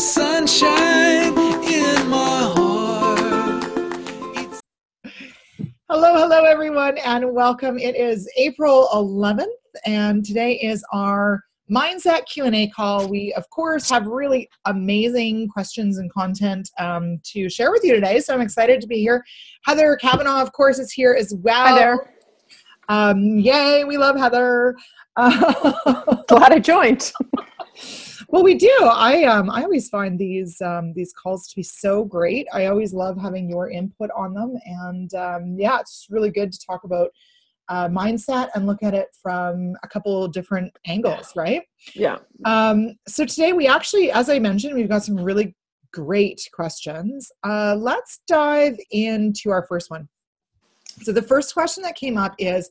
sunshine in my heart. Hello, hello, everyone, and welcome. It is April 11th, and today is our mindset q&a call we of course have really amazing questions and content um, to share with you today so i'm excited to be here heather kavanaugh of course is here as well Hi there. um, yay we love heather Glad I joined. well we do. I um i always find these um these calls to be so great. I always love having your input on them. And um yeah it's really good to talk about uh, mindset and look at it from a couple different angles right? Yeah. um so today we actually as i mentioned we've got some really great questions. Uh let's dive into our first one. So the first question that came up is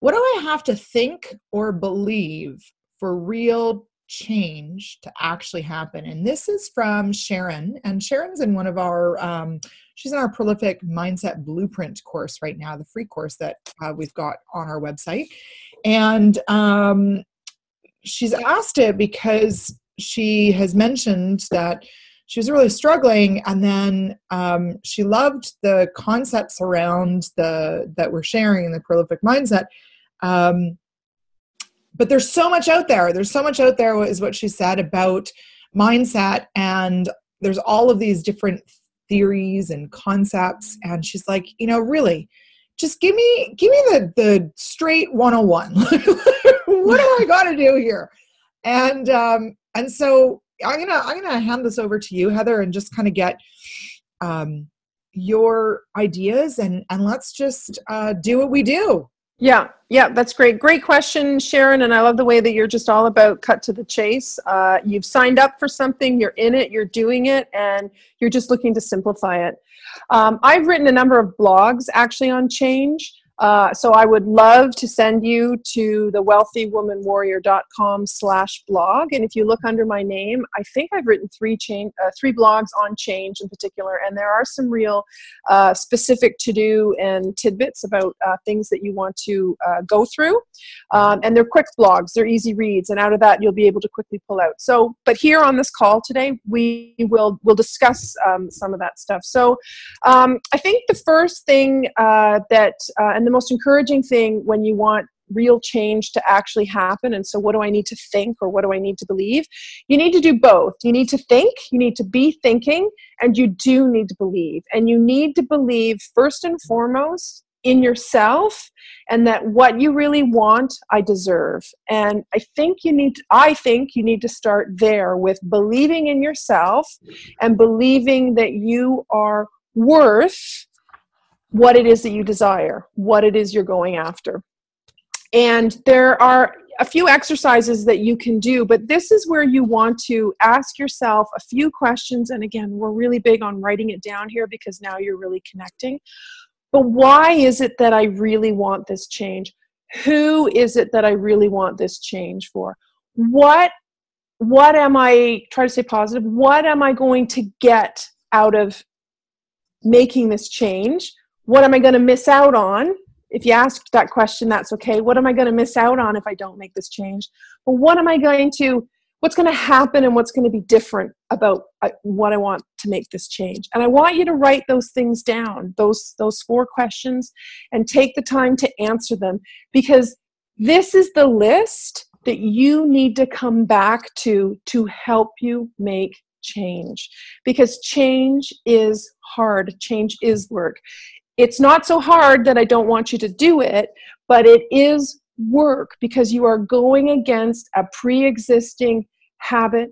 what do i have to think or believe for real change to actually happen. And this is from sharon and sharon's in one of our um, she's in our prolific mindset blueprint course right now the free course that uh, we've got on our website. And um, she's asked it because she has mentioned that she was really struggling and then um, she loved the concepts around the that we're sharing in the prolific mindset. Um, but there's so much out there. There's so much out there is what she said about mindset and there's all of these different theories and concepts and she's like you know really just give me give me the the straight 101 what do i got to do here? And um and so i'm gonna i'm gonna hand this over to you heather and just kind of get um your ideas and and let's just uh do what we do Yeah. Yeah. That's great. Great question, Sharon. And I love the way that you're just all about cut to the chase. Uh, you've signed up for something, you're in it, you're doing it, and you're just looking to simplify it. Um, I've written a number of blogs actually on change. Uh, so I would love to send you to the wealthywomanwarrior.com slash blog. And if you look under my name, I think I've written three uh, three blogs on change in particular. And there are some real uh, specific to do and tidbits about uh, things that you want to uh, go through. Um, and they're quick blogs, they're easy reads. And out of that, you'll be able to quickly pull out. So, but here on this call today, we will will discuss um, some of that stuff. So um, I think the first thing uh, that, and the most encouraging thing when you want real change to actually happen, and so what do I need to think or what do I need to believe? You need to do both. You need to think, you need to be thinking, and you do need to believe. And you need to believe, first and foremost, in yourself and that what you really want i deserve and i think you need to, i think you need to start there with believing in yourself and believing that you are worth what it is that you desire, what it is you're going after. And there are a few exercises that you can do, but this is where you want to ask yourself a few questions. And again, we're really big on writing it down here because now you're really connecting. But why is it that I really want this change? Who is it that I really want this change for? What what am I try to stay positive? What am I going to get out of making this change? What am I going to miss out on? If you ask that question, that's okay. What am I going to miss out on if I don't make this change? But what am I going to, what's going to happen and what's going to be different about uh, what I want to make this change? And I want you to write those things down, those, those four questions, and take the time to answer them because this is the list that you need to come back to to help you make change because change is hard change is work it's not so hard that i don't want you to do it but it is work because you are going against a pre-existing habit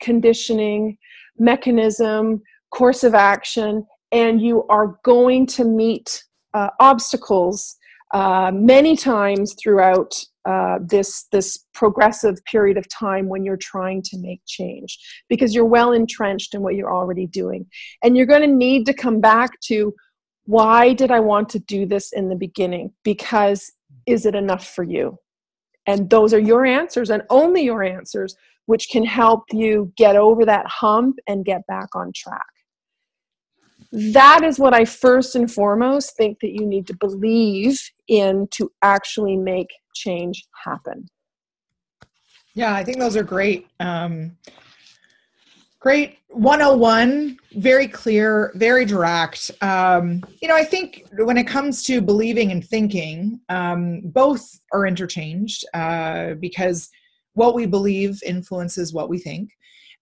conditioning mechanism course of action and you are going to meet uh, obstacles uh, many times throughout uh, this this progressive period of time when you're trying to make change because you're well entrenched in what you're already doing. And you're going to need to come back to why did i want to do this in the beginning because is it enough for you and those are your answers and only your answers which can help you get over that hump and get back on track that is what I first and foremost think that you need to believe in to actually make change happen. Yeah, I think those are great. Um, Great 101, very clear, very direct. Um, you know, I think when it comes to believing and thinking, um, both are interchanged uh, because what we believe influences what we think.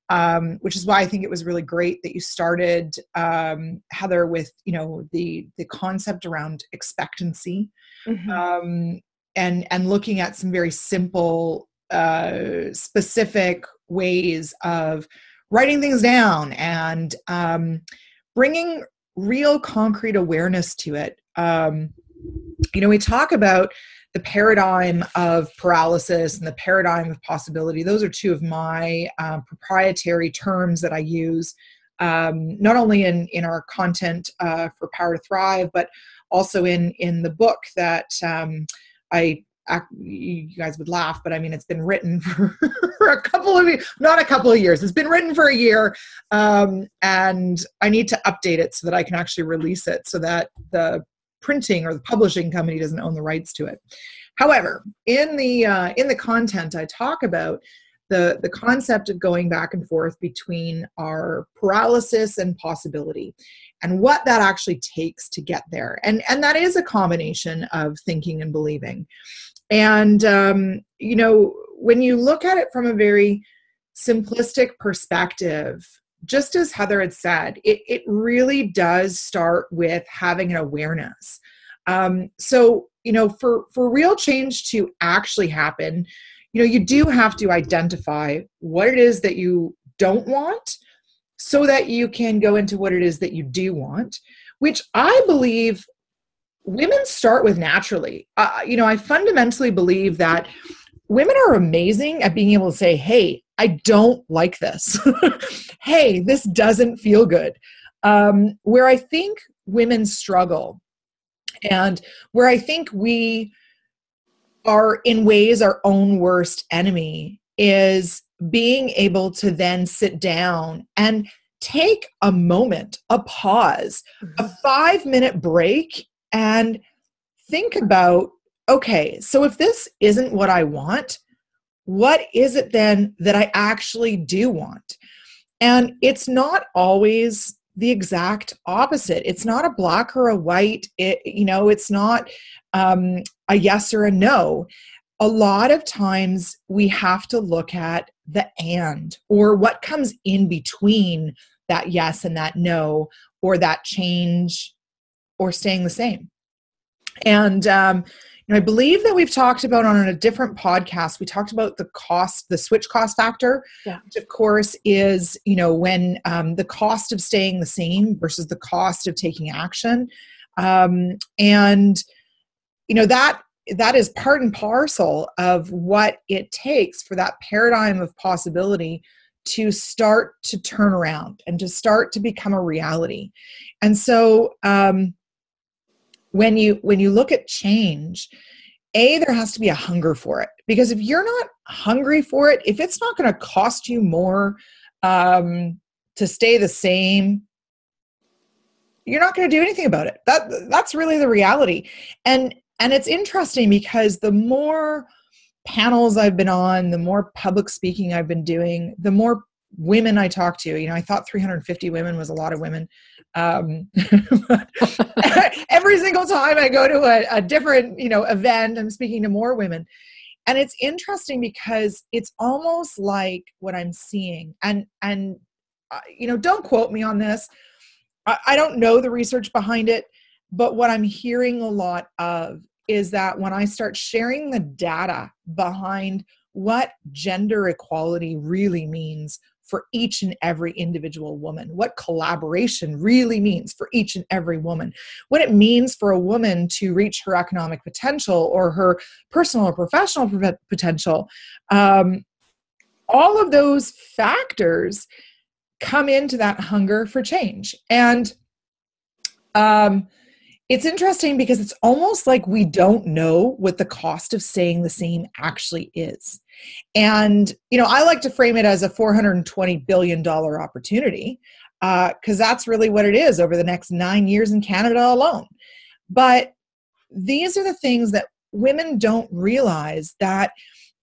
Um, which is why I think it was really great that you started um, Heather with you know the the concept around expectancy Mhm. um, and and looking at some very simple uh, specific ways of writing things down and um, bringing real concrete awareness to it. Um, you know we talk about the paradigm of paralysis and the paradigm of possibility. Those are two of my um, proprietary terms that i use um, not only in in our content uh, for power to thrive but also in in the book that um, i you guys would laugh but i mean it's been written for, for a couple of not a couple of years. It's been written for a year um, and i need to update it so that i can actually release it so that the printing or the publishing company doesn't own the rights to it. However in the uh, in the content i talk about the the concept of going back and forth between our paralysis and possibility and what that actually takes to get there. And and that is a combination of thinking and believing and um, you know when you look at it from a very simplistic perspective just as heather had said it, it really does start with having an awareness. Um, so you know for for real change to actually happen you know you do have to identify what it is that you don't want so that you can go into what it is that you do want which i believe women start with naturally. Uh, you know i fundamentally believe that women are amazing at being able to say hey i don't like this. Hey this doesn't feel good. Um, where i think women struggle and where i think we are in ways our own worst enemy is being able to then sit down and take a moment, a pause, a five minute break, and think about okay, so if this isn't what I want, what is it then that I actually do want? And it's not always the exact opposite. It's not a black or a white. It, you know, it's not um, a yes or a no. A lot of times we have to look at the and or what comes in between that yes and that no, or that change or staying the same. And um, you know, I believe that we've talked about on a different podcast. We talked about the cost, the switch cost factor, Yeah. which of course is you know when um, the cost of staying the same versus the cost of taking action, um, and you know that that is part and parcel of what it takes for that paradigm of possibility to start to turn around and to start to become a reality and so um, when you when you look at change a there has to be a hunger for it. Because if you're not hungry for it if it's not going to cost you more um, to stay the same you're not going to do anything about it. That that's really the reality. And and it's interesting because the more panels i've been on the more public speaking i've been doing the more women i talk to. You know i thought 350 women was a lot of women um, every single time i go to a, a different you know event i'm speaking to more women. And it's interesting because it's almost like what i'm seeing. And and uh, you know don't quote me on this. I, I don't know the research behind it but what i'm hearing a lot of is that when i start sharing the data behind what gender equality really means for each and every individual woman, what collaboration really means for each and every woman, what it means for a woman to reach her economic potential or her personal or professional potential. Um, all of those factors come into that hunger for change. And um, it's interesting because it's almost like we don't know what the cost of staying the same actually is. And, you know, I like to frame it as a $420 billion opportunity uh, because that's really what it is over the next nine years in Canada alone. But these are the things that women don't realize that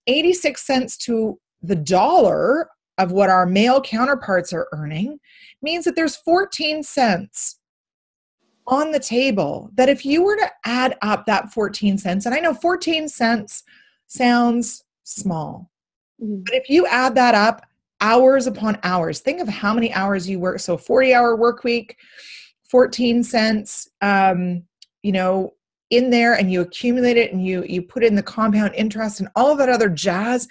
86 cents to the dollar of what our male counterparts are earning means that there's 14 cents on the table that if you were to add up that 14 cents and i know 14 cents sounds small Mhm. but if you add that up hours upon hours think of how many hours you work so 40 hour work week 14 cents um, you know in there and you accumulate it and you you put in the compound interest and all that other jazz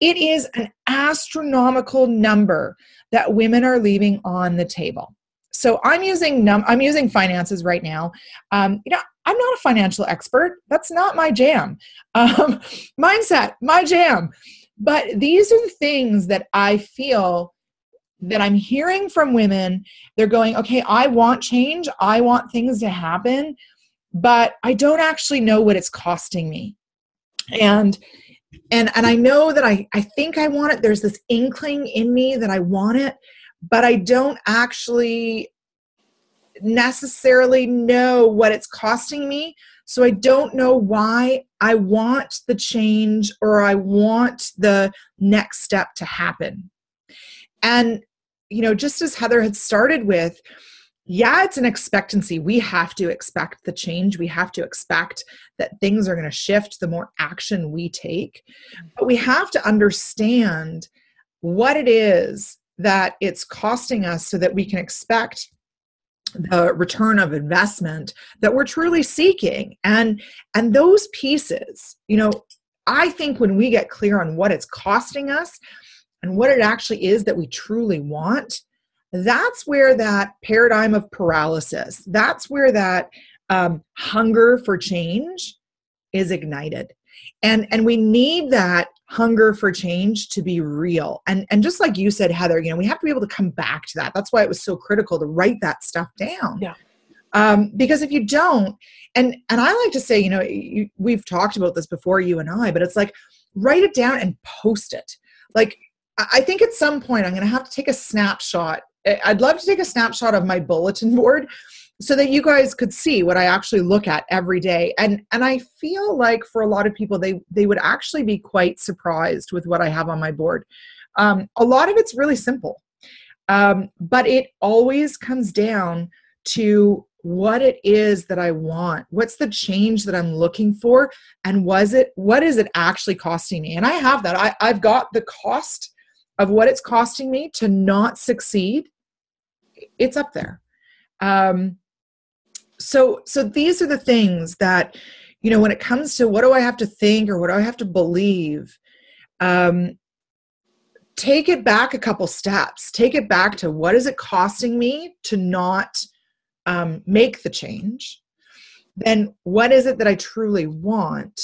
it is an astronomical number that women are leaving on the table so i'm using num i'm using finances right now. Um, you know i'm not a financial expert. That's not my jam. Um, mindset my jam. But these are the things that i feel that i'm hearing from women. They're going okay i want change. I want things to happen but i don't actually know what it's costing me. And and and i know that i i think i want it. There's this inkling in me that i want it but i don't actually necessarily know what it's costing me. So i don't know why i want the change or i want the next step to happen. And you know just as heather had started with yeah it's an expectancy. We have to expect the change. We have to expect that things are going to shift the more action we take. But we have to understand what it is that it's costing us so that we can expect the return of investment that we're truly seeking. And and those pieces you know i think when we get clear on what it's costing us and what it actually is that we truly want that's where that paradigm of paralysis that's where that um, hunger for change is ignited. And and we need that hunger for change to be real and and just like you said heather you know we have to be able to come back to that that's why it was so critical to write that stuff down Yeah. um, because if you don't and and i like to say you know you, we've talked about this before you and i but it's like write it down and post it like I I think at some point I'm going to have to take a snapshot. I'd love to take a snapshot of my bulletin board so that you guys could see what I actually look at every day. And and I feel like for a lot of people they they would actually be quite surprised with what I have on my board. Um, a lot of it's really simple, um, but it always comes down to what it is that I want. What's the change that I'm looking for? And was it what is it actually costing me? And I have that. I, I've got the cost of what it's costing me to not succeed. It's up there. Um, so so these are the things that you know when it comes to what do I have to think or what do I have to believe. Um, take it back a couple steps. Take it back to what is it costing me to not um, make the change then what is it that I truly want?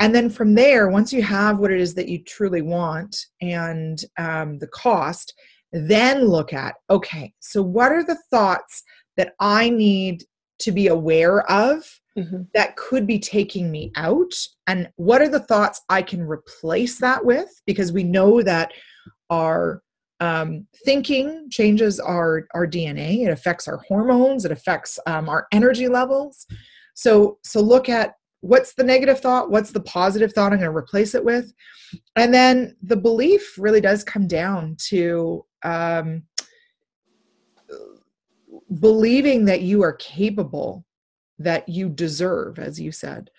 And then from there, once you have what it is that you truly want and um, the cost, then look at okay, so what are the thoughts that I need to be aware of Mhm. that could be taking me out? And what are the thoughts I can replace that with? Because we know that our um, thinking changes our, our DNA, it affects our hormones, it affects um, our energy levels. So, so look at what's the negative thought, what's the positive thought I'm going to replace it with, and then the belief really does come down to um, believing that you are capable, that you deserve, as you said,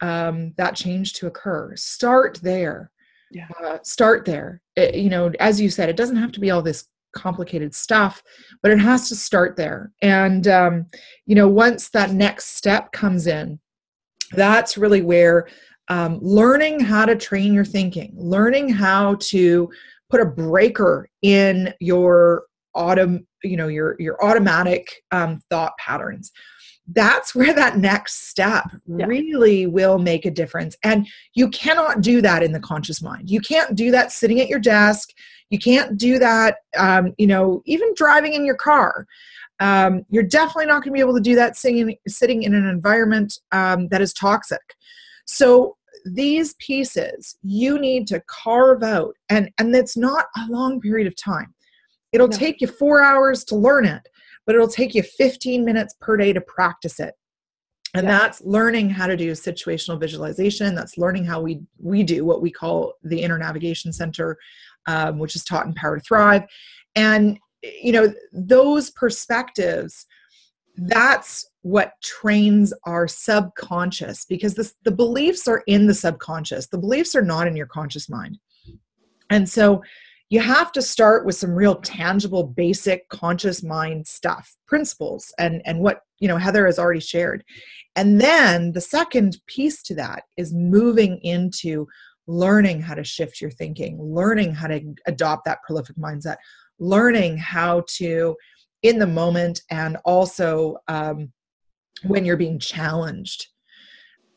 um, that change to occur. Start there. Yeah. Uh, start there. It- you know, as you said, it doesn't have to be all this complicated stuff, but it has to start there. And um, you know, once that next step comes in, that's really where um, learning how to train your thinking, learning how to put a breaker in your autom, you know, your your automatic um, thought patterns. That's where that next step Yeah. really will make a difference. And you cannot do that in the conscious mind. You can't do that sitting at your desk. You can't do that, um, you know, even driving in your car. Um, you're definitely not going to be able to do that sitting, sitting in an environment um, that is toxic. So these pieces you need to carve out, and and it's not a long period of time. It'll No. take you four hours to learn it, but it'll take you 15 minutes per day to practice it. And Yeah. that's learning how to do situational visualization. That's learning how we we do what we call the inner navigation center um, which is taught in Power to Thrive. And, you know, those perspectives, that's what trains our subconscious because this, the beliefs are in the subconscious. The beliefs are not in your conscious mind. And so you have to start with some real tangible, basic conscious mind stuff, principles, and, and what, you know, Heather has already shared. And then the second piece to that is moving into learning how to shift your thinking, learning how to adopt that prolific mindset, learning how to, in the moment, and also um, when you're being challenged,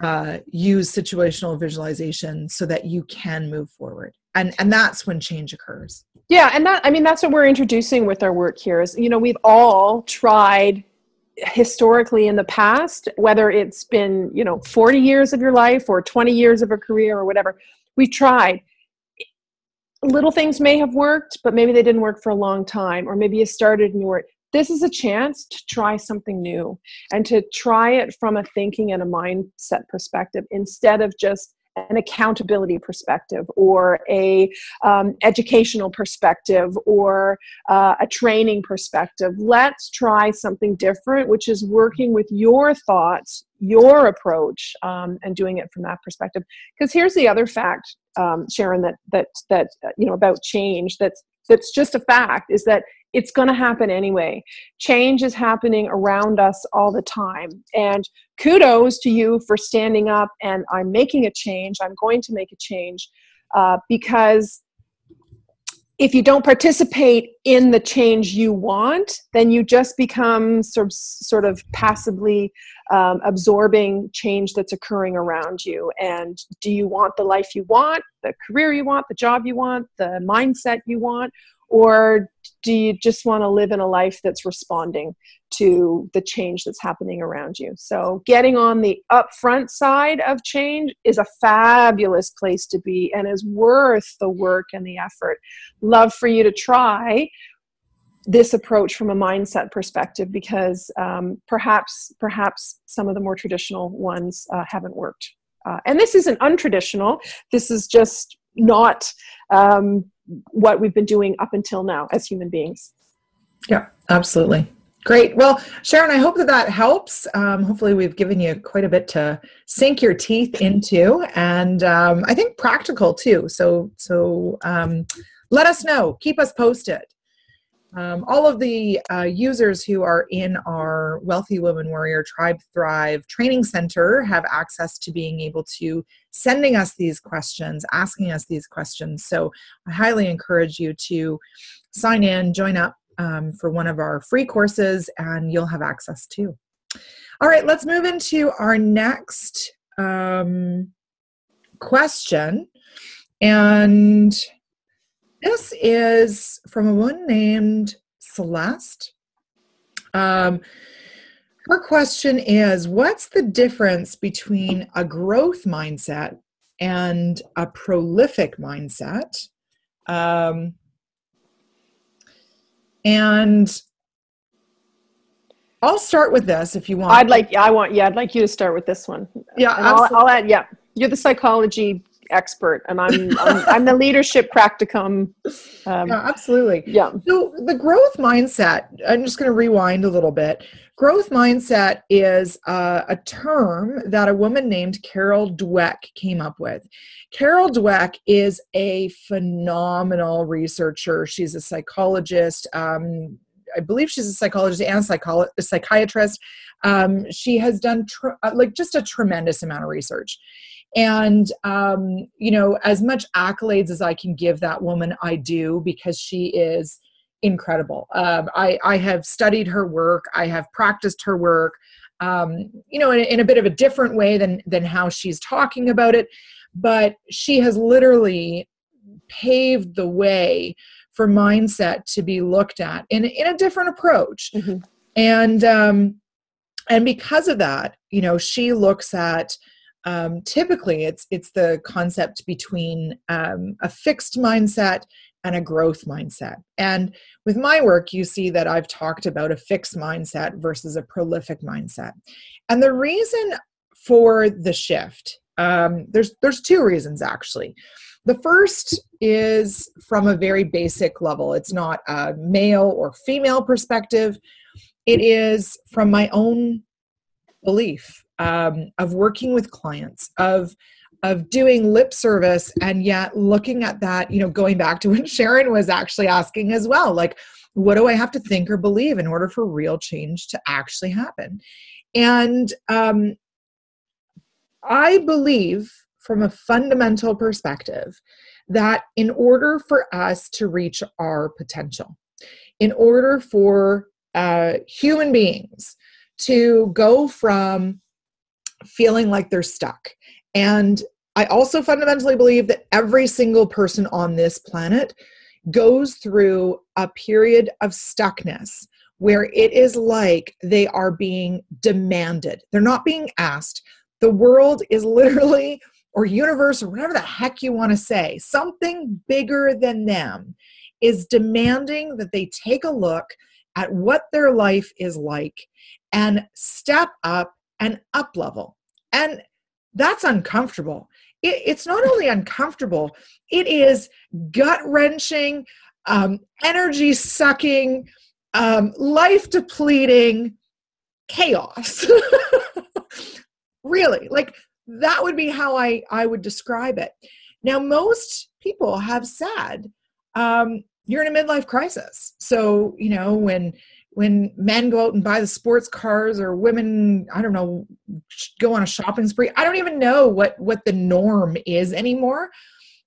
uh, use situational visualization so that you can move forward. And, and that's when change occurs. Yeah, and that I mean that's what we're introducing with our work here is you know we've all tried historically in the past whether it's been you know 40 years of your life or 20 years of a career or whatever we've tried little things may have worked but maybe they didn't work for a long time or maybe you started and you were this is a chance to try something new and to try it from a thinking and a mindset perspective instead of just an accountability perspective or a um, educational perspective or uh, a training perspective. Let's try something different which is working with your thoughts your approach um, and doing it from that perspective. Because here's the other fact um, sharon that that that uh, you know about change that's that's just a fact is that it's going to happen anyway. Change is happening around us all the time. And kudos to you for standing up and I'm making a change. I'm going to make a change uh, because if you don't participate in the change you want, then you just become sort of, sort of passively um, absorbing change that's occurring around you. And do you want the life you want, the career you want, the job you want, the mindset you want? Or do you just want to live in a life that's responding to the change that's happening around you? So, getting on the upfront side of change is a fabulous place to be and is worth the work and the effort. Love for you to try this approach from a mindset perspective because um, perhaps perhaps some of the more traditional ones uh, haven't worked uh, and this isn't untraditional this is just not um, what we've been doing up until now as human beings. Yeah, absolutely. Great. Well, Sharon, I hope that that helps. Um, hopefully, we've given you quite a bit to sink your teeth into, and um, I think practical too. So, so um, let us know. Keep us posted. Um, all of the uh, users who are in our Wealthy Women Warrior Tribe Thrive Training Center have access to being able to sending us these questions, asking us these questions. So I highly encourage you to sign in, join up um, for one of our free courses, and you'll have access too. All right, let's move into our next um, question. And this is from a woman named Celeste. Um, her question is What's the difference between a growth mindset and a prolific mindset? Um, and I'll start with this if you want. I'd like, I want, yeah, I'd like you to start with this one. Yeah, I'll, I'll, add, yeah. You're the psychology expert and I'm, I'm, I'm the leadership practicum. Um, yeah, absolutely. Yeah. So the growth mindset, I'm just going to rewind a little bit. Growth mindset is uh, a term that a woman named Carol Dweck came up with. Carol Dweck is a phenomenal researcher. She's a psychologist. Um, I believe she's a psychologist and psycholo- a psychiatrist. Um, she has done tr- uh, like just a tremendous amount of research and um, you know as much accolades as i can give that woman i do because she is incredible. Um, I, I have studied her work. I have practiced her work um, you know in, in a bit of a different way than than how she's talking about it. But she has literally paved the way for mindset to be looked at in, in a different approach. Mm-hmm. and um, and because of that you know she looks at um, typically it's it's the concept between um, a fixed mindset and a growth mindset. And with my work you see that i've talked about a fixed mindset versus a prolific mindset. And the reason for the shift um, there's there's two reasons actually. The first is from a very basic level. It's not a male or female perspective, it is from my own belief um, of working with clients, of of doing lip service and yet looking at that, you know, going back to what Sharon was actually asking as well, like, what do I have to think or believe in order for real change to actually happen? And um, I believe, from a fundamental perspective, that in order for us to reach our potential, in order for uh, human beings to go from feeling like they're stuck and I also fundamentally believe that every single person on this planet goes through a period of stuckness where it is like they are being demanded. They're not being asked. The world is literally, or universe, or whatever the heck you want to say, something bigger than them is demanding that they take a look at what their life is like and step up and up level. And that's uncomfortable. It, it's not only uncomfortable, it is gut wrenching, um, energy sucking, um, life depleting chaos. really, like that would be how I, I would describe it. Now, most people have said um, you're in a midlife crisis. So, you know, when when men go out and buy the sports cars or women i don't know go on a shopping spree i don't even know what what the norm is anymore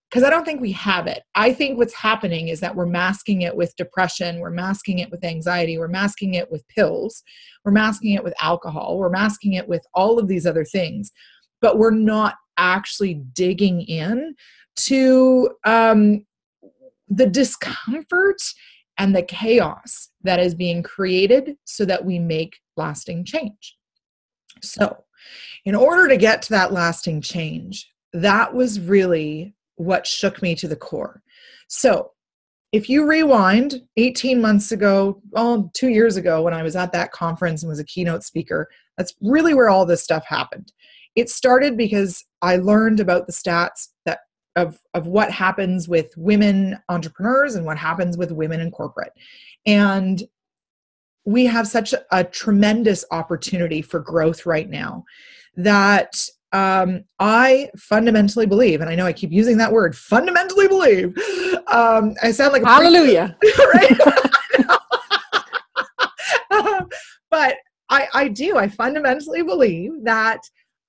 because i don't think we have it i think what's happening is that we're masking it with depression we're masking it with anxiety we're masking it with pills we're masking it with alcohol we're masking it with all of these other things but we're not actually digging in to um, the discomfort and the chaos that is being created so that we make lasting change. So, in order to get to that lasting change, that was really what shook me to the core. So, if you rewind 18 months ago, well, two years ago, when I was at that conference and was a keynote speaker, that's really where all this stuff happened. It started because I learned about the stats of of what happens with women entrepreneurs and what happens with women in corporate and we have such a, tremendous opportunity for growth right now that um, I fundamentally believe, and I know I keep using that word, fundamentally believe. Um, I sound like a hallelujah, right? but I, I do. I fundamentally believe that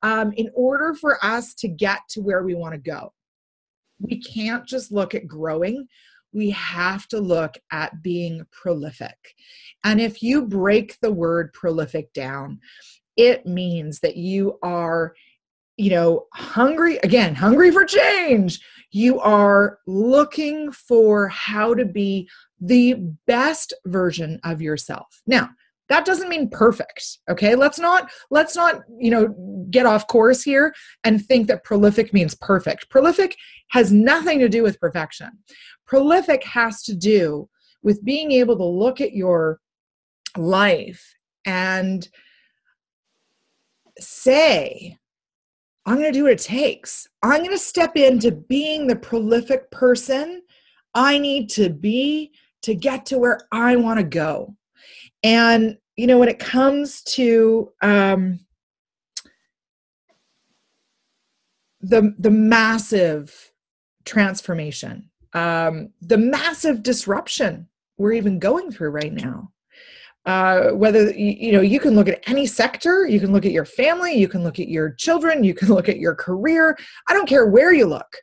um, in order for us to get to where we want to go, we can't just look at growing. We have to look at being prolific. And if you break the word prolific down it means that you are you know hungry again hungry for change. You are looking for how to be the best version of yourself. Now that doesn't mean perfect okay? Let's not let's not you know get off course here and think that prolific means perfect. Prolific has nothing to do with perfection. Prolific has to do with being able to look at your life and say i'm going to do what it takes. I'm going to step into being the prolific person i need to be to get to where i want to go and, you know, when it comes to um, the, the massive transformation, um, the massive disruption we're even going through right now. Uh, whether you know you can look at any sector you can look at your family you can look at your children you can look at your career i don't care where you look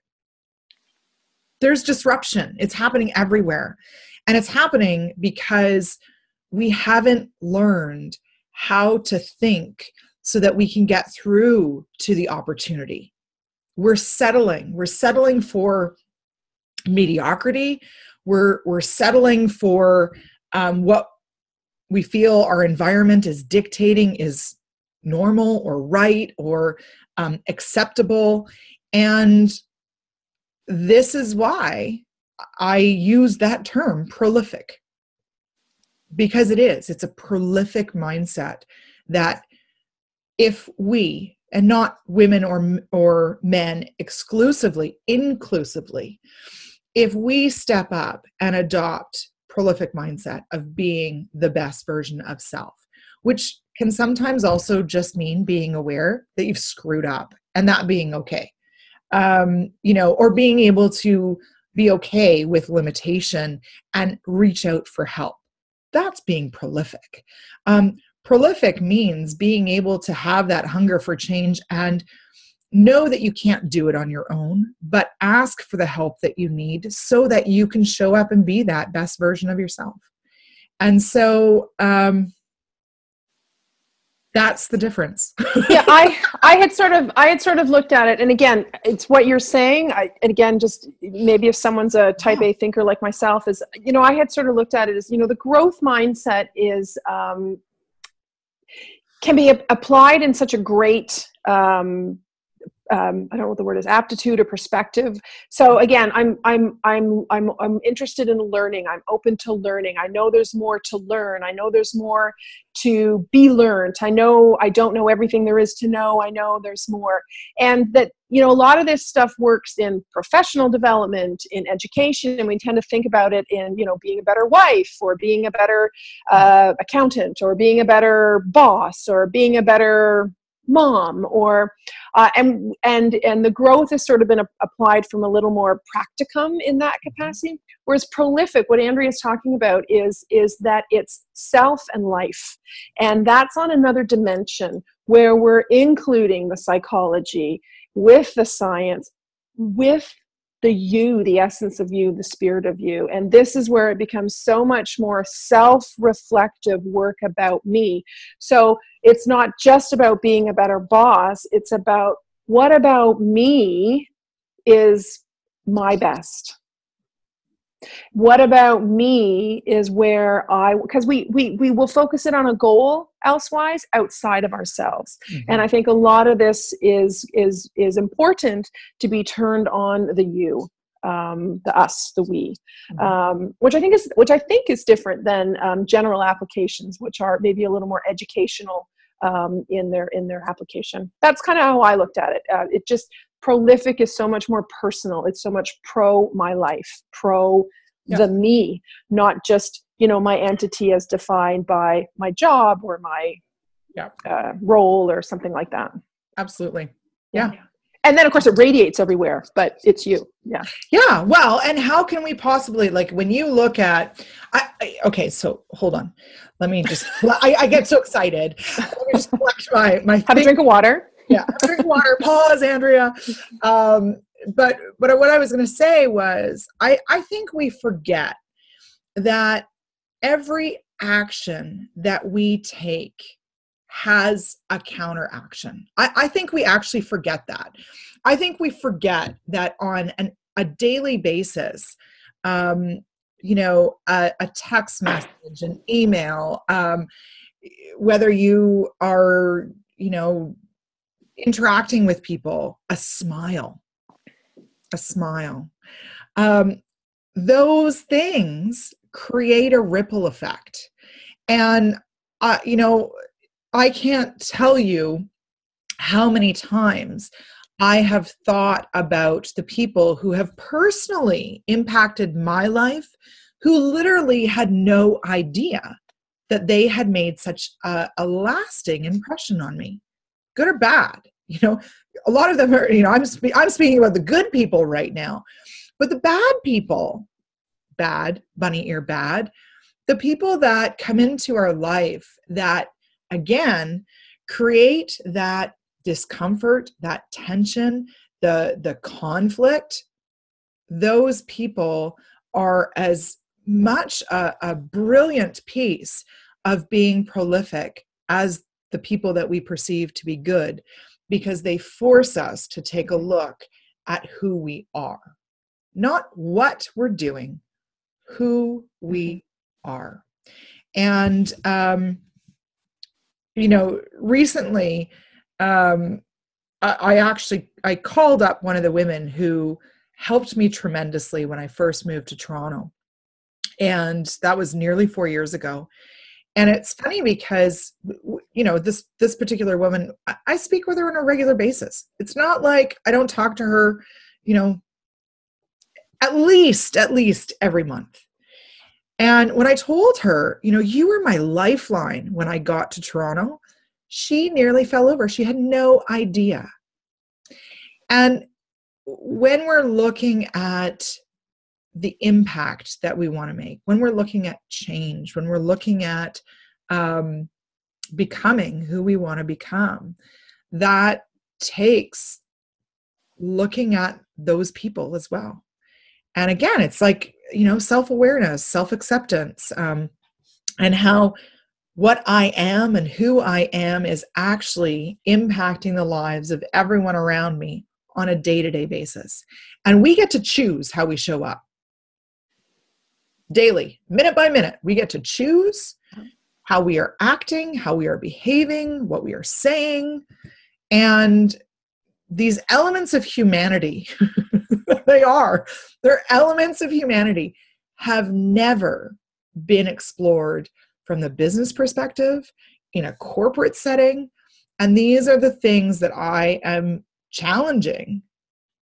there's disruption it's happening everywhere and it's happening because we haven't learned how to think so that we can get through to the opportunity. We're settling. We're settling for mediocrity. We're we're settling for um, what we feel our environment is dictating is normal or right or um, acceptable, and this is why I use that term prolific because it is it's a prolific mindset that if we and not women or or men exclusively inclusively if we step up and adopt prolific mindset of being the best version of self which can sometimes also just mean being aware that you've screwed up and that being okay. Um, you know or being able to be okay with limitation and reach out for help that's being prolific um, prolific means being able to have that hunger for change and know that you can't do it on your own, but ask for the help that you need so that you can show up and be that best version of yourself. And so um, that's the difference. yeah, I I had sort of I had sort of looked at it, and again, it's what you're saying. I, and again, just maybe if someone's a Type A thinker like myself, is you know I had sort of looked at it as you know the growth mindset is um, can be applied in such a great um, um, I don't know what the word is, aptitude or perspective. So again, I'm I'm I'm I'm I'm interested in learning. I'm open to learning. I know there's more to learn. I know there's more to be learned. I know I don't know everything there is to know. I know there's more, and that you know a lot of this stuff works in professional development, in education, and we tend to think about it in you know being a better wife or being a better uh, accountant or being a better boss or being a better mom or uh, and and and the growth has sort of been a, applied from a little more practicum in that capacity. Whereas prolific what andrea is talking about is is that it's self and life. And that's on another dimension where we're including the psychology with the science with the you, the essence of you, the spirit of you. And this is where it becomes so much more self reflective work about me. So it's not just about being a better boss, it's about what about me is my best what about me is where i because we we we will focus it on a goal elsewise outside of ourselves mm-hmm. and i think a lot of this is is is important to be turned on the you um, the us, the we, mm-hmm. um, which I think is which I think is different than um, general applications, which are maybe a little more educational um, in their in their application. That's kind of how I looked at it. Uh, it just prolific is so much more personal. It's so much pro my life pro yeah. the me not just you know my entity as defined by my job or my yeah. uh, role or something like that. Absolutely. Yeah. yeah. And then of course it radiates everywhere but it's you. Yeah. Yeah. Well and how can we possibly like when you look at I, I okay so hold on. Let me just I, I, get so excited. Let me just collect my my have a drink of water yeah. Drink water. Pause andrea. Um, but but what i was going to say was i i think we forget that every action that we take has a counteraction. I, I think we actually forget that. I think we forget that on an, a daily basis um, you know a, a, text message an email um, whether you are you know interacting with people, a smile, a smile. Um, those things create a ripple effect. And, uh, you know, I can't tell you how many times I have thought about the people who have personally impacted my life who literally had no idea that they had made such a, a lasting impression on me good or bad you know a lot of them are you know i'm spe- i'm speaking about the good people right now but the bad people bad bunny ear bad the people that come into our life that again create that discomfort that tension the the conflict those people are as much a, a brilliant piece of being prolific as the people that we perceive to be good because they force us to take a look at who we are. Not what we're doing, who we mm-hmm. are. And, um, you know, recently, um, I, I actually I called up one of the women who helped me tremendously when I first moved to Toronto, and that was nearly four years ago. And it's funny because you know this this particular woman i speak with her on a regular basis. It's not like i don't talk to her you know at least at least every month. And when i told her you know you were my lifeline when i got to toronto she nearly fell over. She had no idea. And when we're looking at the impact that we want to make. When we're looking at change when we're looking at um, becoming who we want to become that takes looking at those people as well. And again it's like you know self-awareness self-acceptance um, and how what i am and who i am is actually impacting the lives of everyone around me on a day-to-day basis. And we get to choose how we show up daily, minute by minute. We get to choose mm-hmm. how we are acting, how we are behaving, what we are saying. And these elements of humanity, they are, they're elements of humanity, have never been explored from the business perspective in a corporate setting. And these are the things that I am challenging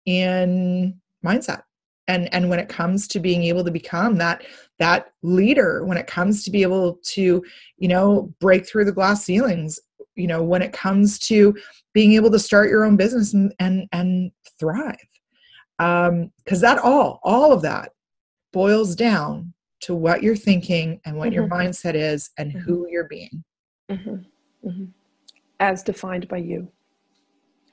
in mindset and and when it comes to being able to become that that leader when it comes to be able to you know break through the glass ceilings you know when it comes to being able to start your own business and and, and thrive um because that all all of that boils down to what you're thinking and what mm-hmm. your mindset is and mm-hmm. who you're being mm-hmm. mm-hmm. as defined by you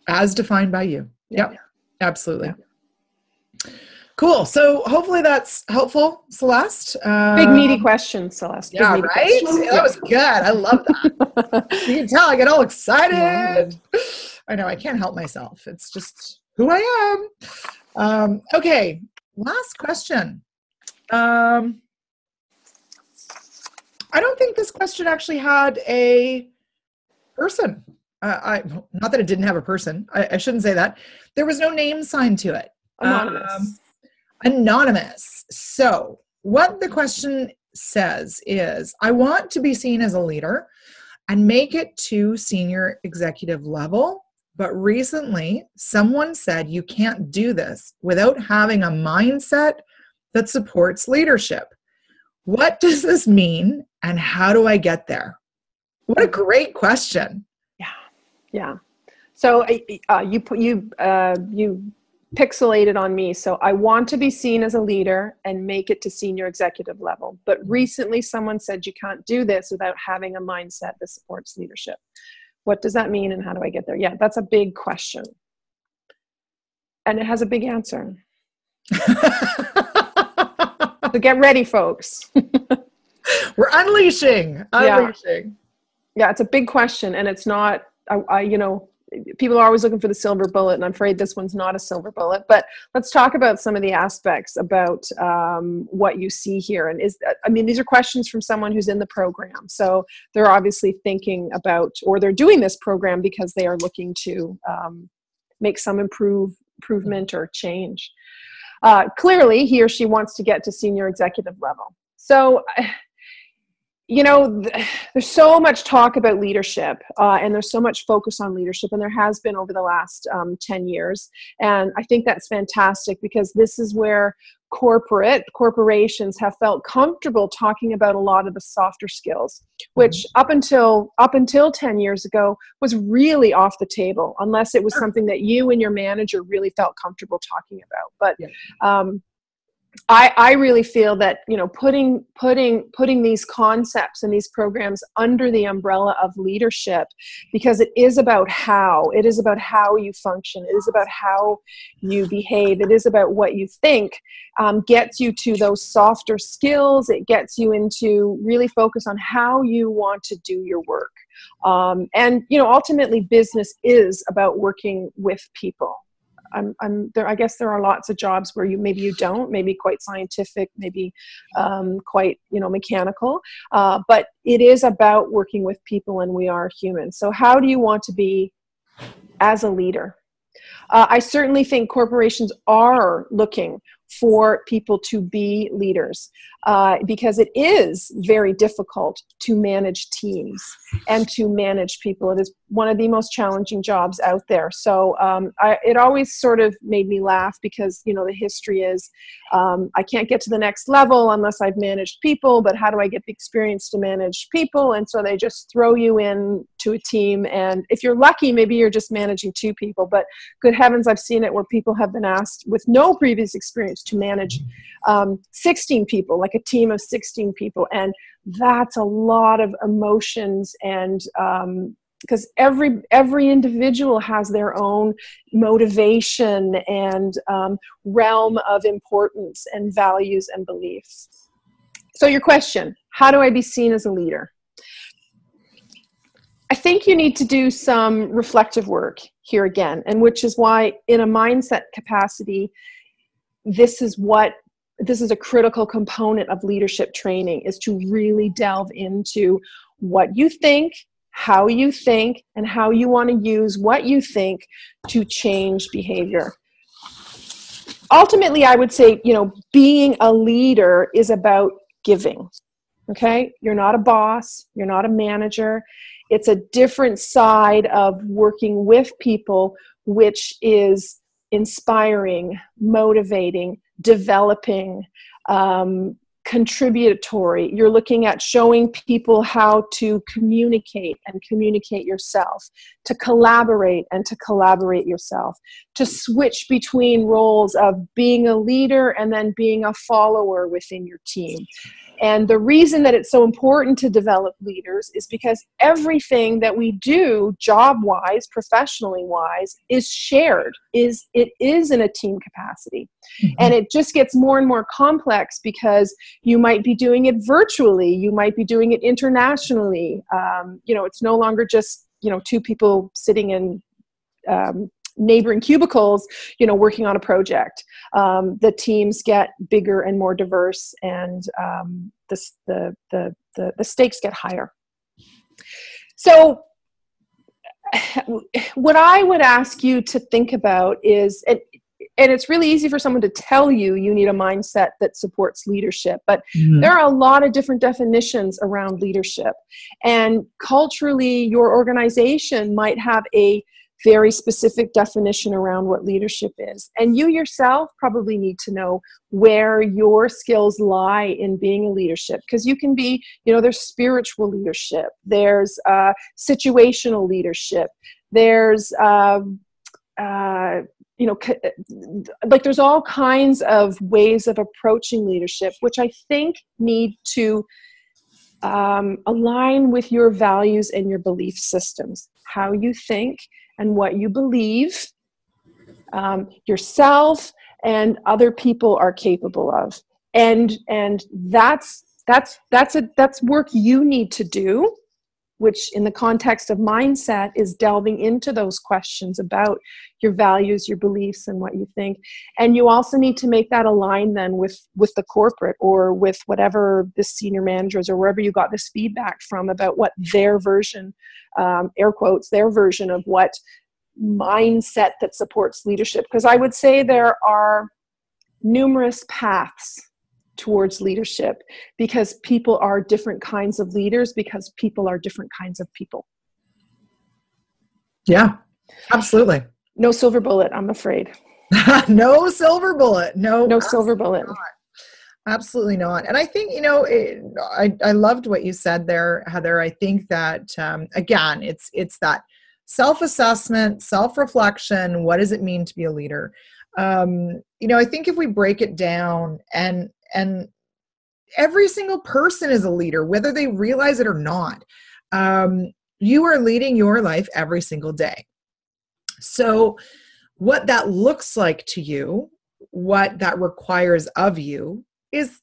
as defined by you yeah. yep absolutely yeah. Cool. So hopefully that's helpful, Celeste. Um, Big meaty question, Celeste. Big yeah, right. That was good. I love that. you can tell I get all excited. I know I can't help myself. It's just who I am. Um, okay. Last question. Um, I don't think this question actually had a person. Uh, I not that it didn't have a person. I, I, shouldn't say that. There was no name signed to it. Anonymous. Um, Anonymous. So, what the question says is I want to be seen as a leader and make it to senior executive level. But recently, someone said you can't do this without having a mindset that supports leadership. What does this mean, and how do I get there? What a great question. Yeah, yeah. So uh, you put you uh, you pixelated on me. So I want to be seen as a leader and make it to senior executive level. But mm-hmm. recently, someone said you can't do this without having a mindset that supports leadership. What does that mean and how do I get there? Yeah, that's a big question. And it has a big answer. so get ready, folks. We're unleashing. Unleashing. Yeah. yeah, it's a big question. And it's not, I, I you know, people are always looking for the silver bullet, and I'm afraid this one's not a silver bullet. But let's talk about some of the aspects about um, what you see here. And is I mean, these are questions from someone who's in the program, so they're obviously thinking about, or they're doing this program because they are looking to um, make some improve improvement or change. Uh, clearly, he or she wants to get to senior executive level. So you know there's so much talk about leadership uh, and there's so much focus on leadership and there has been over the last um, 10 years. And i think that's fantastic because this is where corporate corporations have felt comfortable talking about a lot of the softer skills which mm-hmm. up until up until 10 years ago was really off the table unless it was something that you and your manager really felt comfortable talking about. But um, I, I really feel that you know putting putting putting these concepts and these programs under the umbrella of leadership because it is about how it is about how you function it is about how you behave it is about what you think um, gets you to those softer skills it gets you into really focus on how you want to do your work. Um, and you know ultimately business is about working with people I'm, I'm there. I guess there are lots of jobs where you maybe you don't, maybe quite scientific, maybe um, quite you know mechanical. Uh, but it is about working with people, and we are human. So how do you want to be as a leader? Uh, I certainly think corporations are looking for people to be leaders uh, because it is very difficult to manage teams and to manage people. It is one of the most challenging jobs out there. So um, I, it always sort of made me laugh because, you know, the history is um, I can't get to the next level unless I've managed people, but how do I get the experience to manage people? And so they just throw you in to a team. And if you're lucky, maybe you're just managing two people. But good heavens, I've seen it where people have been asked with no previous experience to manage um, 16 people, like a team of 16 people. And that's a lot of emotions and um, because every every individual has their own motivation and um, realm of importance and values and beliefs so your question how do i be seen as a leader i think you need to do some reflective work here again and which is why in a mindset capacity this is what this is a critical component of leadership training is to really delve into what you think how you think and how you want to use what you think to change behavior. Ultimately i would say you know being a leader is about giving okay? You're not a boss you're not a manager. It's a different side of working with people which is inspiring motivating developing um, contributory. You're looking at showing people how to communicate and communicate yourself to collaborate and to collaborate yourself to switch between roles of being a leader and then being a follower within your team and the reason that it's so important to develop leaders is because everything that we do job wise, professionally wise, is shared, is it is in a team capacity. Mm-hmm. And it just gets more and more complex because you might be doing it virtually, you might be doing it internationally. Um, you know, it's no longer just, you know, two people sitting in um, neighboring cubicles you know working on a project. Um, the teams get bigger and more diverse and um, the, the, the, the, the stakes get higher. So what i would ask you to think about is and, and it's really easy for someone to tell you you need a mindset that supports leadership but mm-hmm. there are a lot of different definitions around leadership. And culturally your organization might have a very specific definition around what leadership is. And you yourself probably need to know where your skills lie in being a leadership because you can be, you know, there's spiritual leadership, there's uh, situational leadership, there's, um, uh, you know, like there's all kinds of ways of approaching leadership, which I think need to um, align with your values and your belief systems, how you think and what you believe um, yourself and other people are capable of. And and that's that's that's a that's work you need to do which in the context of mindset is delving into those questions about your values your beliefs and what you think. And you also need to make that align then with with the corporate or with whatever the senior managers or wherever you got this feedback from about what their version um, air quotes their version of what mindset that supports leadership. Because i would say there are numerous paths towards leadership because people are different kinds of leaders because people are different kinds of people. Yeah, absolutely. No silver bullet, I'm afraid. no silver bullet. No, no silver bullet. Not. Absolutely not. And I think, you know, it, I, I loved what you said there, Heather. I think that, um, again, it's, it's that self-assessment, self-reflection. What does it mean to be a leader? Um, you know, I think if we break it down and and every single person is a leader whether they realize it or not. Um, you are leading your life every single day. So what that looks like to you what that requires of you is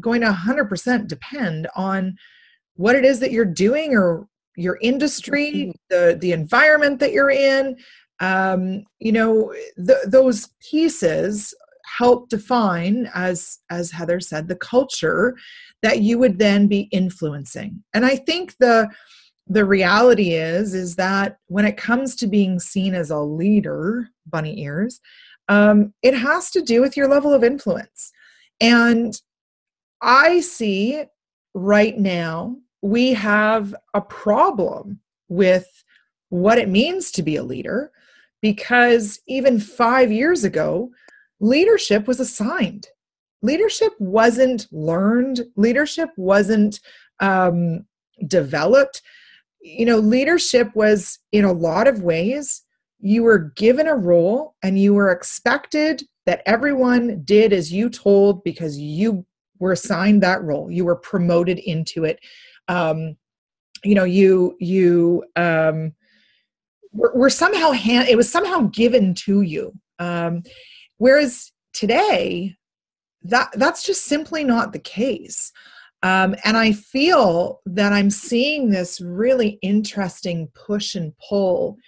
going to 100% depend on what it is that you're doing or your industry mm-hmm. the the environment that you're in. Um, you know th- those pieces help define as as heather said the culture that you would then be influencing and i think the the reality is is that when it comes to being seen as a leader bunny ears um, it has to do with your level of influence. And I see right now we have a problem with what it means to be a leader because even five years ago, leadership was assigned. Leadership wasn't learned, leadership wasn't um, developed. You know, leadership was in a lot of ways, you were given a role and you were expected that everyone did as you told because you were assigned that role you were promoted into it um, you know you you um, were, somehow hand, it was somehow given to you um, whereas today that that's just simply not the case. Um, and i feel that i'm seeing this really interesting push and pull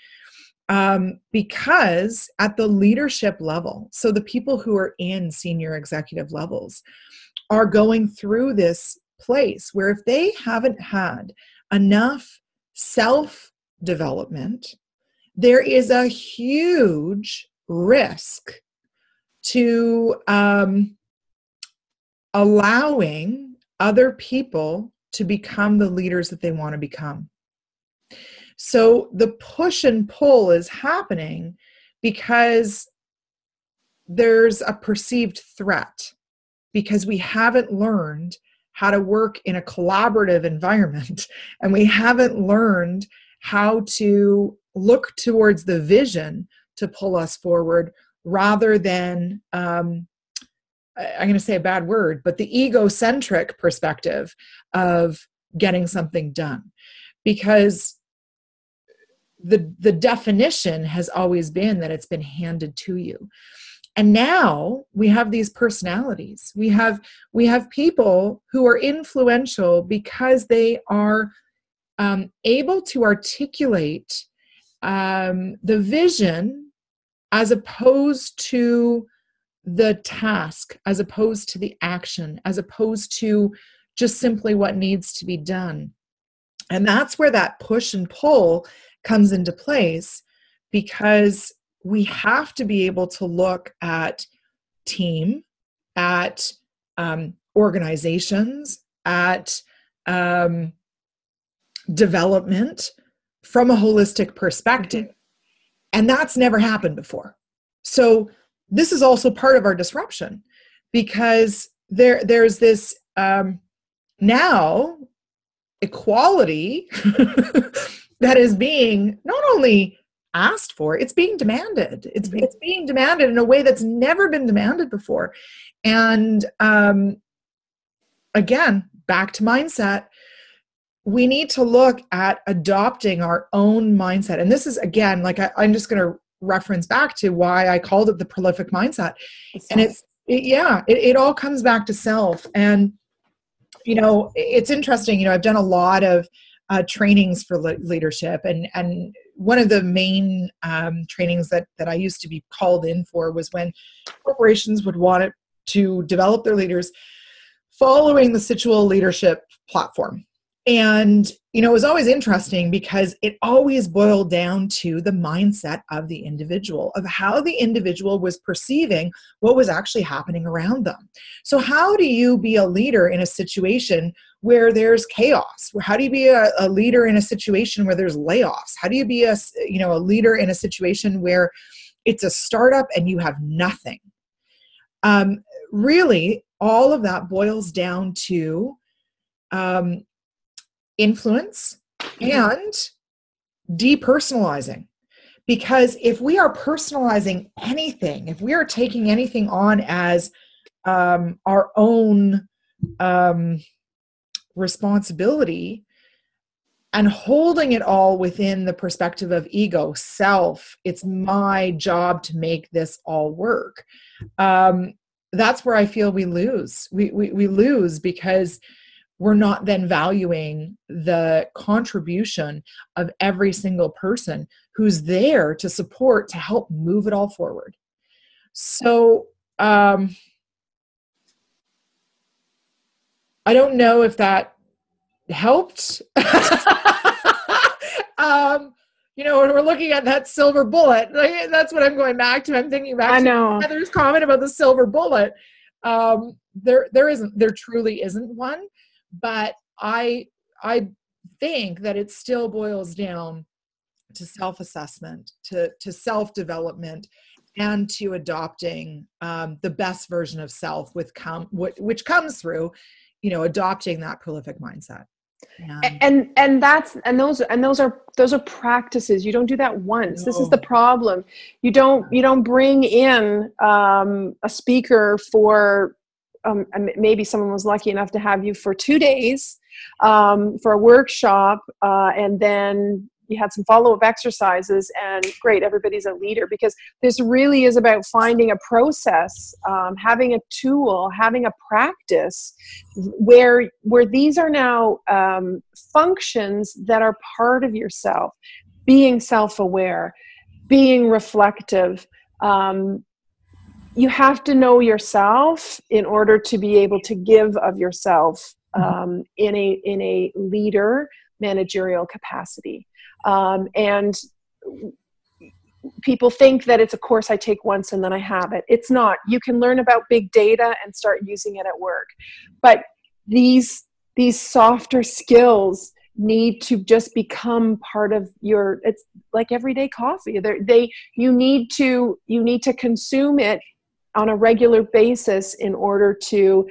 um, because at the leadership level so the people who are in senior executive levels are going through this place where if they haven't had enough self development, there is a huge risk to um, allowing other people to become the leaders that they want to become. So the push and pull is happening because there's a perceived threat because we haven't learned how to work in a collaborative environment and we haven't learned how to look towards the vision to pull us forward rather than um, i'm going to say a bad word but the egocentric perspective of getting something done. Because the the definition has always been that it's been handed to you. And now we have these personalities. We have we have people who are influential because they are um, able to articulate um, the vision as opposed to the task as opposed to the action as opposed to just simply what needs to be done and that's where that push and pull comes into place because we have to be able to look at team, at um, organizations, at um, development from a holistic perspective. And that's never happened before. So this is also part of our disruption because there there's this um, now equality that is being not only asked for it's being demanded it's it's being demanded in a way that's never been demanded before and um again back to mindset we need to look at adopting our own mindset. And this is again like I, i'm just going to reference back to why i called it the prolific mindset. And it's it, yeah it, it all comes back to self. And you know it's interesting you know i've done a lot of uh, trainings for le- leadership. And and one of the main um, trainings that that I used to be called in for was when corporations would want it to develop their leaders following the Situal leadership platform. And you know, it was always interesting because it always boiled down to the mindset of the individual, of how the individual was perceiving what was actually happening around them. So, how do you be a leader in a situation where there's chaos? How do you be a, a leader in a situation where there's layoffs? How do you be a you know a leader in a situation where it's a startup and you have nothing? Um, really, all of that boils down to um, influence and depersonalizing. Because if we are personalizing anything, if we are taking anything on as um, our own um, responsibility and holding it all within the perspective of ego, self, it's my job to make this all work. Um, that's where I feel we lose. We, we, we lose because we're not then valuing the contribution of every single person who's there to support to help move it all forward so um, i don't know if that helped um, you know, when we're looking at that silver bullet, like, that's what I'm going back to. I'm thinking back I to know. Heather's comment about the silver bullet. Um, there, there isn't, there truly isn't one, but I, I think that it still boils down to self-assessment, to to self-development, and to adopting um, the best version of self with com- which comes through, you know, adopting that prolific mindset. And- and and that's and those and those are those are practices. You don't do that once. This is the problem. You don't you don't bring in um, a speaker for um, maybe someone was lucky enough to have you for two days um, for a workshop uh, and then you had some follow-up exercises and great everybody's a leader because this really is about finding a process um, having a tool having a practice where where these are now um, functions that are part of yourself being self-aware being reflective um, you have to know yourself in order to be able to give of yourself um, in a in a leader managerial capacity um, and people think that it's a course I take once and then I have it. It's not. You can learn about big data and start using it at work. But these these softer skills need to just become part of your it's like everyday coffee. They're, they you need to you need to consume it on a regular basis in order to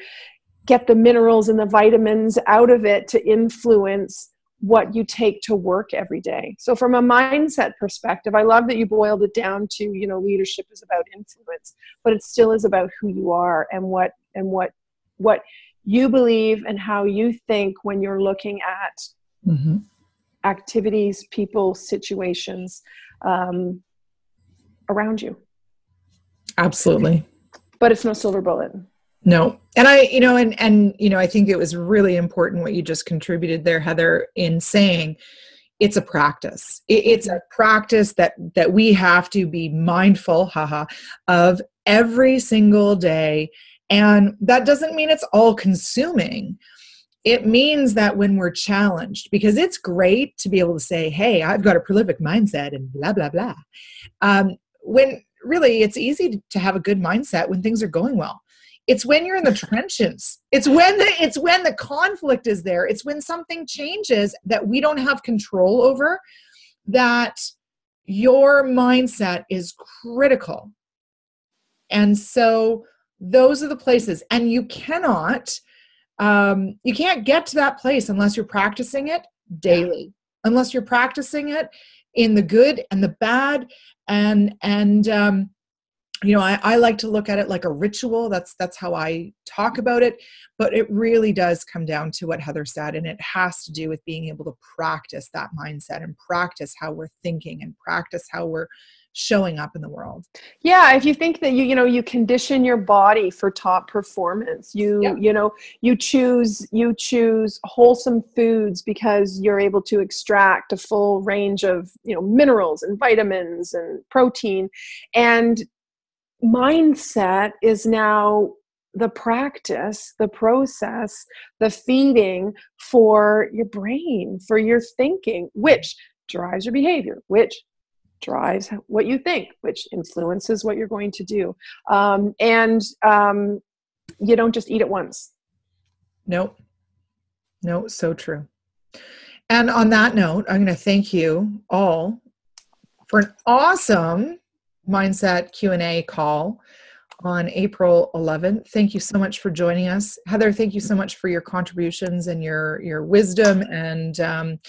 get the minerals and the vitamins out of it to influence what you take to work every day. So from a mindset perspective, I love that you boiled it down to, you know, leadership is about influence, but it still is about who you are and what and what what you believe and how you think when you're looking at Mhm. activities, people, situations um, around you. Absolutely. But it's no silver bullet. No. And I, you know, and and you know, I think it was really important what you just contributed there, Heather, in saying it's a practice. It, it's a practice that that we have to be mindful, haha, of every single day. And that doesn't mean it's all consuming. It means that when we're challenged, because it's great to be able to say, hey, I've got a prolific mindset and blah, blah, blah. Um, when really it's easy to have a good mindset when things are going well. It's when you're in the trenches. It's when the it's when the conflict is there. It's when something changes that we don't have control over that your mindset is critical. And so those are the places. And you cannot um, you can't get to that place unless you're practicing it daily. Unless you're practicing it in the good and the bad. And and um, you know I, I like to look at it like a ritual. That's that's how i talk about it. But it really does come down to what heather said and it has to do with being able to practice that mindset and practice how we're thinking and practice how we're showing up in the world Yeah, if you think that you you know you condition your body for top performance, you Yeah. you know you choose you choose wholesome foods because you're able to extract a full range of you know minerals and vitamins and protein, and mindset is now the practice, the process, the feeding for your brain, for your thinking, which drives your behavior, which drives what you think, which influences what you're going to do. Um, and um, you don't just eat it once. Nope. No, so true. And on that note, I'm going to thank you all for an awesome mindset Q&A call on April 11th. Thank you so much for joining us. Heather, thank you so much for your contributions and your your wisdom and um,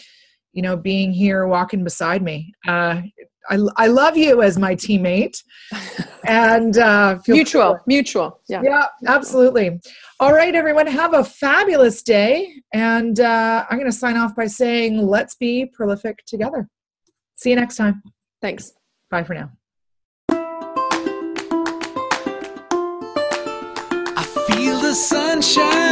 you know being here walking beside me. Uh, I, I love you as my teammate and uh, feel Mutual, mutual. Yeah. yeah, absolutely. All right, everyone, have a fabulous day. And uh, I'm going to sign off by saying, let's be prolific together. See you next time. Thanks. Bye for now. I feel the sunshine